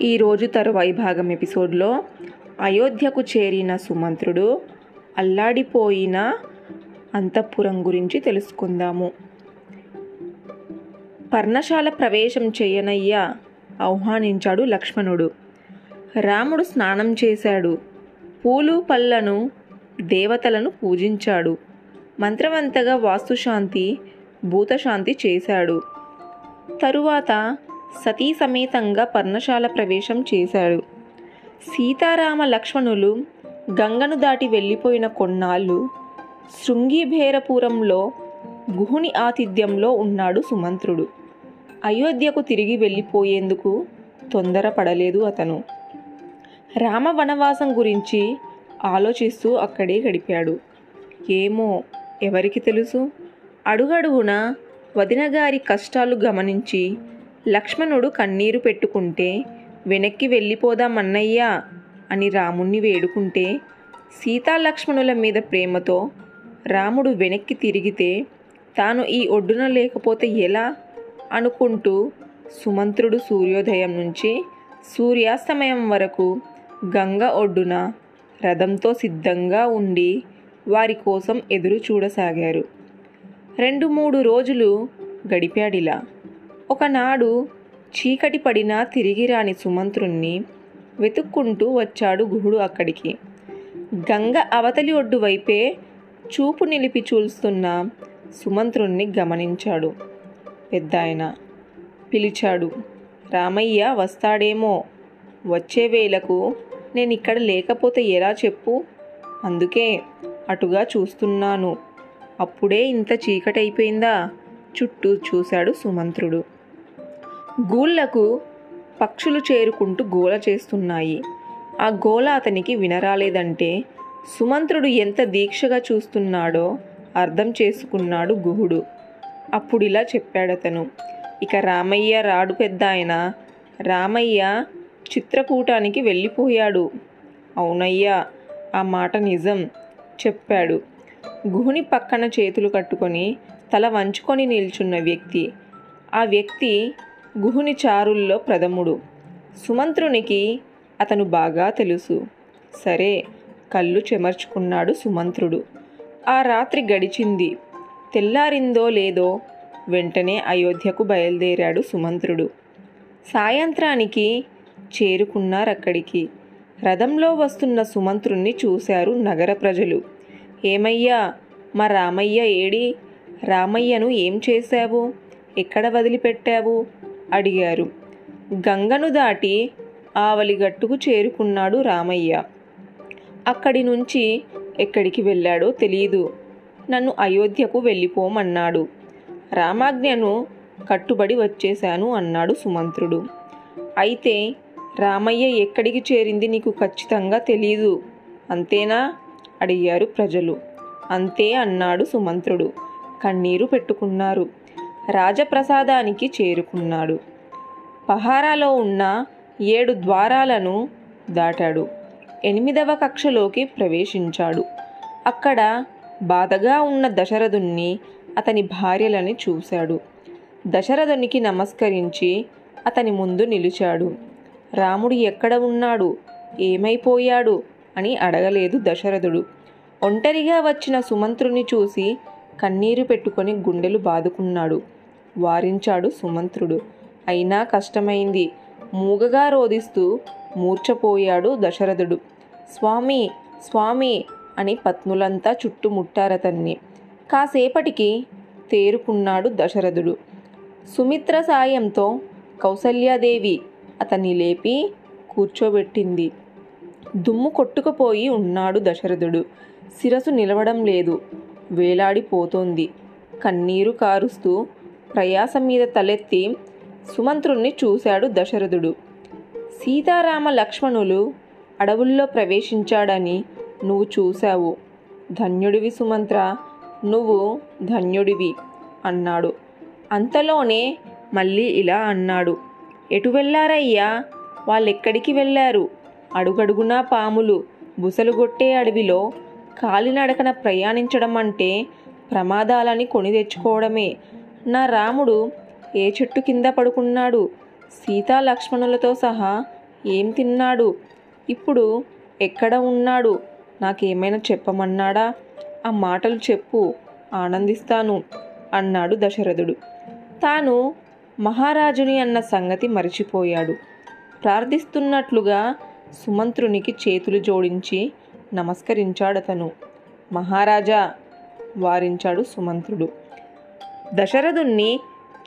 ఈరోజు తరువాయి భాగం ఎపిసోడ్లో అయోధ్యకు చేరిన సుమంత్రుడు అల్లాడిపోయిన అంతఃపురం గురించి తెలుసుకుందాము. పర్ణశాల ప్రవేశం చేయనయ్యా ఆహ్వానించాడు లక్ష్మణుడు. రాముడు స్నానం చేశాడు. పూలు పళ్ళను దేవతలను పూజించాడు. మంత్రవంతగా వాస్తుశాంతి భూతశాంతి చేశాడు. తరువాత సతీ సమేతంగా పర్ణశాల ప్రవేశం చేశాడు. సీతారామ లక్ష్మణులు గంగను దాటి వెళ్ళిపోయిన కొన్నాళ్ళు శృంగిభేరపురంలో గుహుని ఆతిథ్యంలో ఉన్నాడు సుమంత్రుడు. అయోధ్యకు తిరిగి వెళ్ళిపోయేందుకు తొందరపడలేదు అతను. రామ వనవాసం గురించి ఆలోచిస్తూ అక్కడే గడిపాడు. ఏమో ఎవరికి తెలుసు? అడుగడుగున వదినగారి కష్టాలు గమనించి లక్ష్మణుడు కన్నీరు పెట్టుకుంటే వెనక్కి వెళ్ళిపోదామన్నయ్యా అని రాముణ్ణి వేడుకుంటే సీతాలక్ష్మణుల మీద ప్రేమతో రాముడు వెనక్కి తిరిగితే తాను ఈ ఒడ్డున లేకపోతే ఎలా? అనుకుంటూ సుమంత్రుడు సూర్యోదయం నుంచి సూర్యాస్తమయం వరకు గంగ ఒడ్డున రథంతో సిద్ధంగా ఉండి వారి కోసం ఎదురు చూడసాగారు రెండు మూడు రోజులు గడిపాడిలా ఒకనాడు చీకటి పడినా తిరిగి రాని సుమంత్రుణ్ణి వెతుక్కుంటూ వచ్చాడు గుహుడు అక్కడికి. గంగ అవతలి ఒడ్డు వైపే చూపు నిలిపి చూస్తున్న సుమంత్రుణ్ణి గమనించాడు. పెద్దాయన పిలిచాడు రామయ్య వస్తాడేమో. వచ్చే వేళకు నేను ఇక్కడ లేకపోతే ఎలా చెప్పు? అందుకే అటుగా చూస్తున్నాను. అప్పుడే ఇంత చీకటైపోయిందా? చుట్టూ చూశాడు సుమంత్రుడు. గూళ్ళకు పక్షులు చేరుకుంటూ గోల చేస్తున్నాయి. ఆ గోల అతనికి వినరాలేదంటే సుమంత్రుడు ఎంత దీక్షగా చూస్తున్నాడో అర్థం చేసుకున్నాడు గుహుడు. అప్పుడు ఇలా చెప్పాడు చెప్పాడతను. ఇక రామయ్య రాడు పెద్ద ఆయన రామయ్య చిత్రకూటానికి వెళ్ళిపోయాడు. అవునయ్యా ఆ మాట నిజం చెప్పాడు. గుహుని పక్కన చేతులు కట్టుకొని తల వంచుకొని నిల్చున్న వ్యక్తి. ఆ వ్యక్తి గుహుని చారుల్లో ప్రథముడు. సుమంత్రునికి అతను బాగా తెలుసు. సరే కళ్ళు చెమర్చుకున్నాడు సుమంత్రుడు. ఆ రాత్రి గడిచింది. తెల్లారిందో లేదో వెంటనే అయోధ్యకు బయలుదేరాడు సుమంత్రుడు. సాయంత్రానికి చేరుకున్నారక్కడికి రథంలో వస్తున్న సుమంత్రుణ్ణి చూశారు నగర ప్రజలు. ఏమయ్యా మా రామయ్య ఏడి? రామయ్యను ఏం చేశావు? ఎక్కడ వదిలిపెట్టావు? అడిగారు. గంగను దాటి ఆవలిగట్టుకు చేరుకున్నాడు రామయ్య. అక్కడి నుంచి ఎక్కడికి వెళ్ళాడో తెలియదు నన్ను అయోధ్యకు వెళ్ళిపోమన్నాడు. రామాజ్ఞను కట్టుబడి వచ్చేశాను అన్నాడు సుమంత్రుడు. అయితే రామయ్య ఎక్కడికి చేరింది నీకు ఖచ్చితంగా తెలియదు అంతేనా? అడిగారు ప్రజలు. అంతే అన్నాడు సుమంత్రుడు. కన్నీరు పెట్టుకున్నారు. రాజప్రసాదానికి చేరుకున్నాడు. పహారాలో ఉన్న ఏడు ద్వారాలను దాటాడు. ఎనిమిదవ కక్షలోకి ప్రవేశించాడు. అక్కడ బాధగా ఉన్న దశరథుణ్ణి అతని భార్యలని చూశాడు. దశరథునికి నమస్కరించి అతని ముందు నిలిచాడు. రాముడు ఎక్కడ ఉన్నాడు? ఏమైపోయాడు? అని అడగలేదు దశరథుడు. ఒంటరిగా వచ్చిన సుమంత్రుని చూసి కన్నీరు పెట్టుకొని గుండెలు బాదుకున్నాడు. వారించాడు సుమంత్రుడు. అయినా కష్టమైంది. మూగగా రోదిస్తూ మూర్చపోయాడు దశరథుడు. స్వామి స్వామి అని పత్నులంతా చుట్టుముట్టారతన్ని. కాసేపటికి తేరుకున్నాడు దశరథుడు. సుమిత్ర సాయంతో కౌసల్యాదేవి అతన్ని లేపి కూర్చోబెట్టింది. దుమ్ము కొట్టుకుపోయి ఉన్నాడు దశరథుడు. శిరసు నిలవడం లేదు. వేలాడిపోతోంది. కన్నీరు కారుస్తూ ప్రయాసం మీద తలెత్తి సుమంత్రుణ్ణి చూశాడు దశరథుడు. సీతారామ లక్ష్మణులు అడవుల్లో ప్రవేశించాడని నువ్వు చూశావు. ధన్యుడివి సుమంత్ర నువ్వు ధన్యుడివి అన్నాడు. అంతలోనే మళ్ళీ ఇలా అన్నాడు. ఎటు వెళ్ళారయ్యా వాళ్ళెక్కడికి వెళ్ళారు అడుగడుగునా పాములు బుసలుగొట్టే అడవిలో కాలినడకన ప్రయాణించడం అంటే ప్రమాదాలని కొని తెచ్చుకోవడమే. నా రాముడు ఏ చెట్టు కింద పడుకున్నాడు? సీతా లక్ష్మణులతో సహా ఏం తిన్నాడు? ఇప్పుడు ఎక్కడ ఉన్నాడు? నాకేమైనా చెప్పమన్నాడా? ఆ మాటలు చెప్పు ఆనందిస్తాను అన్నాడు దశరథుడు. తాను మహారాజుని అన్న సంగతి మరిచిపోయాడు. ప్రార్థిస్తున్నట్లుగా సుమంత్రునికి చేతులు జోడించి నమస్కరించాడతను. మహారాజా వారించాడు సుమంత్రుడు. దశరథుణ్ణి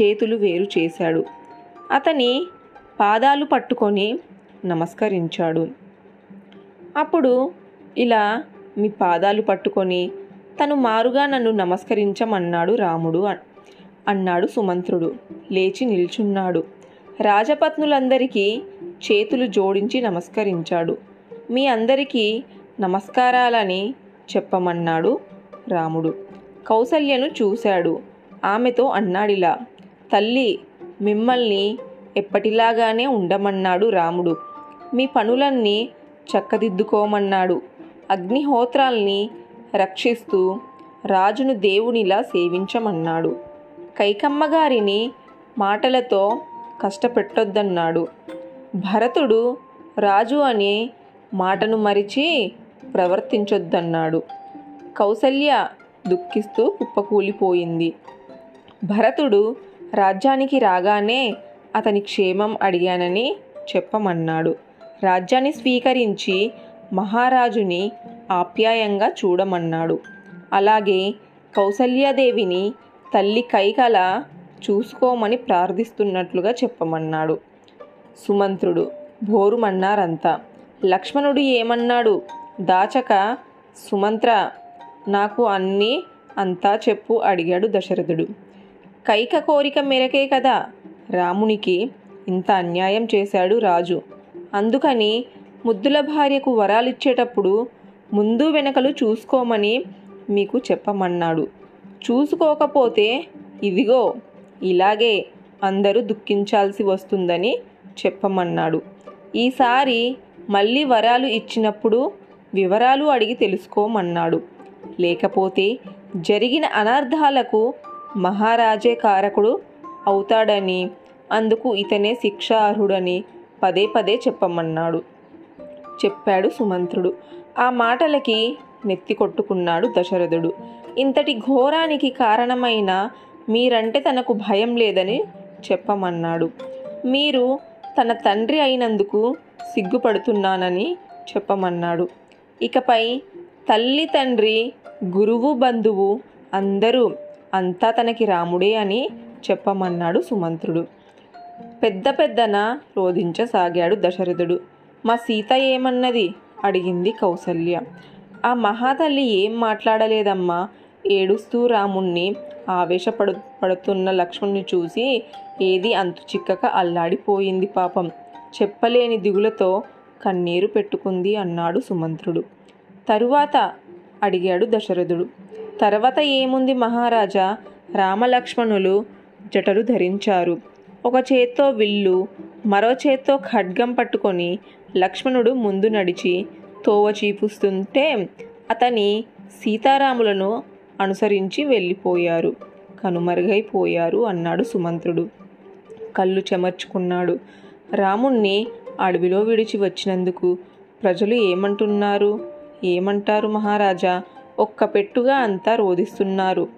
చేతులు వేరు చేశాడు. అతని పాదాలు పట్టుకొని నమస్కరించాడు. అప్పుడు ఇలా మీ పాదాలు పట్టుకొని తను మారుగా నన్ను నమస్కరించమన్నాడు రాముడు అన్- అన్నాడు సుమంత్రుడు. లేచి నిల్చున్నాడు. రాజపత్నులందరికీ చేతులు జోడించి నమస్కరించాడు. మీ అందరికీ నమస్కారాలని చెప్పమన్నాడు రాముడు. కౌసల్యను చూశాడు. ఆమెతో అన్నాడిలా తల్లి మిమ్మల్ని ఎప్పటిలాగానే ఉండమన్నాడు రాముడు. మీ పనులన్నీ చక్కదిద్దుకోమన్నాడు. అగ్నిహోత్రాల్ని రక్షిస్తూ రాజును దేవునిలా సేవించమన్నాడు. కైకమ్మగారిని మాటలతో కష్టపెట్టొద్దన్నాడు. భరతుడు రాజు అనే మాటను మరిచి ప్రవర్తించొద్దన్నాడు. కౌసల్య దుఃఖిస్తూ కుప్పకూలిపోయింది. భరతుడు రాజ్యానికి రాగానే అతని క్షేమం అడిగానని చెప్పమన్నాడు. రాజ్యాన్ని స్వీకరించి మహారాజుని ఆప్యాయంగా చూడమన్నాడు. అలాగే కౌసల్యాదేవిని తల్లి కైకల చూసుకోమని ప్రార్థిస్తున్నట్లుగా చెప్పమన్నాడు. సుమంత్రుడు భోరుమన్నారంతా లక్ష్మణుడు ఏమన్నాడు? దాచక సుమంత్ర నాకు అన్నీ అంతా చెప్పు అడిగాడు దశరథుడు. కైక కోరిక మేరకే కదా? రామునికి ఇంత అన్యాయం చేశాడు రాజు. అందుకని ముద్దుల భార్యకు వరాలిచ్చేటప్పుడు ముందు వెనకలు చూసుకోమని మీకు చెప్పమన్నాడు. చూసుకోకపోతే ఇదిగో ఇలాగే అందరూ దుఃఖించాల్సి వస్తుందని చెప్పమన్నాడు. ఈసారి మళ్ళీ వరాలు ఇచ్చినప్పుడు వివరాలు అడిగి తెలుసుకోమన్నాడు. లేకపోతే జరిగిన అనర్థాలకు మహారాజే కారకుడు అవుతాడని అందుకు ఇతనే శిక్షార్హుడని పదే పదే చెప్పమన్నాడు. చెప్పాడు సుమంత్రుడు. ఆ మాటలకి నెత్తి కొట్టుకున్నాడు దశరథుడు. ఇంతటి ఘోరానికి కారణమైన మీరంటే తనకు భయం లేదని చెప్పమన్నాడు. మీరు తన తండ్రి అయినందుకు సిగ్గుపడుతున్నానని చెప్పమన్నాడు. ఇకపై తల్లి తండ్రి గురువు బంధువు అందరూ అంతా తనకి రాముడే అని చెప్పమన్నాడు సుమంత్రుడు. పెద్ద పెద్దన రోధించసాగాడు దశరథుడు. మా సీత ఏమన్నది? అడిగింది కౌసల్య. ఆ మహాతల్లి ఏం మాట్లాడలేదమ్మా. ఏడుస్తూ రాముణ్ణి ఆవేశపడు పడుతున్న లక్ష్మణ్ణి చూసి ఏది అంతు చిక్కక అల్లాడిపోయింది పాపం. చెప్పలేని దిగులతో కన్నీరు పెట్టుకుంది అన్నాడు సుమంత్రుడు. తరువాత? అడిగాడు దశరథుడు. తర్వాత ఏముంది మహారాజా? రామలక్ష్మణులు జటలు ధరించారు. ఒక చేత్తో విల్లు మరో చేత్తో ఖడ్గం పట్టుకొని లక్ష్మణుడు ముందు నడిచి తోవ చీపుస్తుంటే అతని సీతారాములను అనుసరించి వెళ్ళిపోయారు. కనుమరుగైపోయారు అన్నాడు సుమంత్రుడు. కళ్ళు చెమర్చుకున్నాడు. రాముణ్ణి అడవిలో విడిచి వచ్చినందుకు ప్రజలు ఏమంటున్నారు? ఏమంటారు మహారాజా? ఒక్క పెట్టుగా అంతా రోధిస్తున్నారు.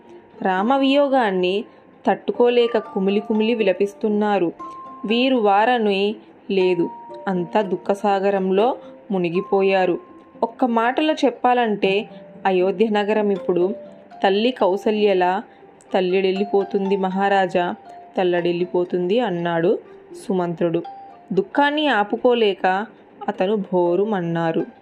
రామవియోగాన్ని తట్టుకోలేక కుమిలి కుమిలి విలపిస్తున్నారు. వీరు వారని లేదు. అంతా దుఃఖసాగరంలో మునిగిపోయారు. ఒక్క మాటలో చెప్పాలంటే అయోధ్య నగరం ఇప్పుడు తల్లి కౌసల్యలా తల్లిడెళ్ళిపోతుంది మహారాజా తల్లడిల్లిపోతుంది అన్నాడు సుమంత్రుడు. దుఃఖాన్ని ఆపుకోలేక అతను భోరుమన్నారు.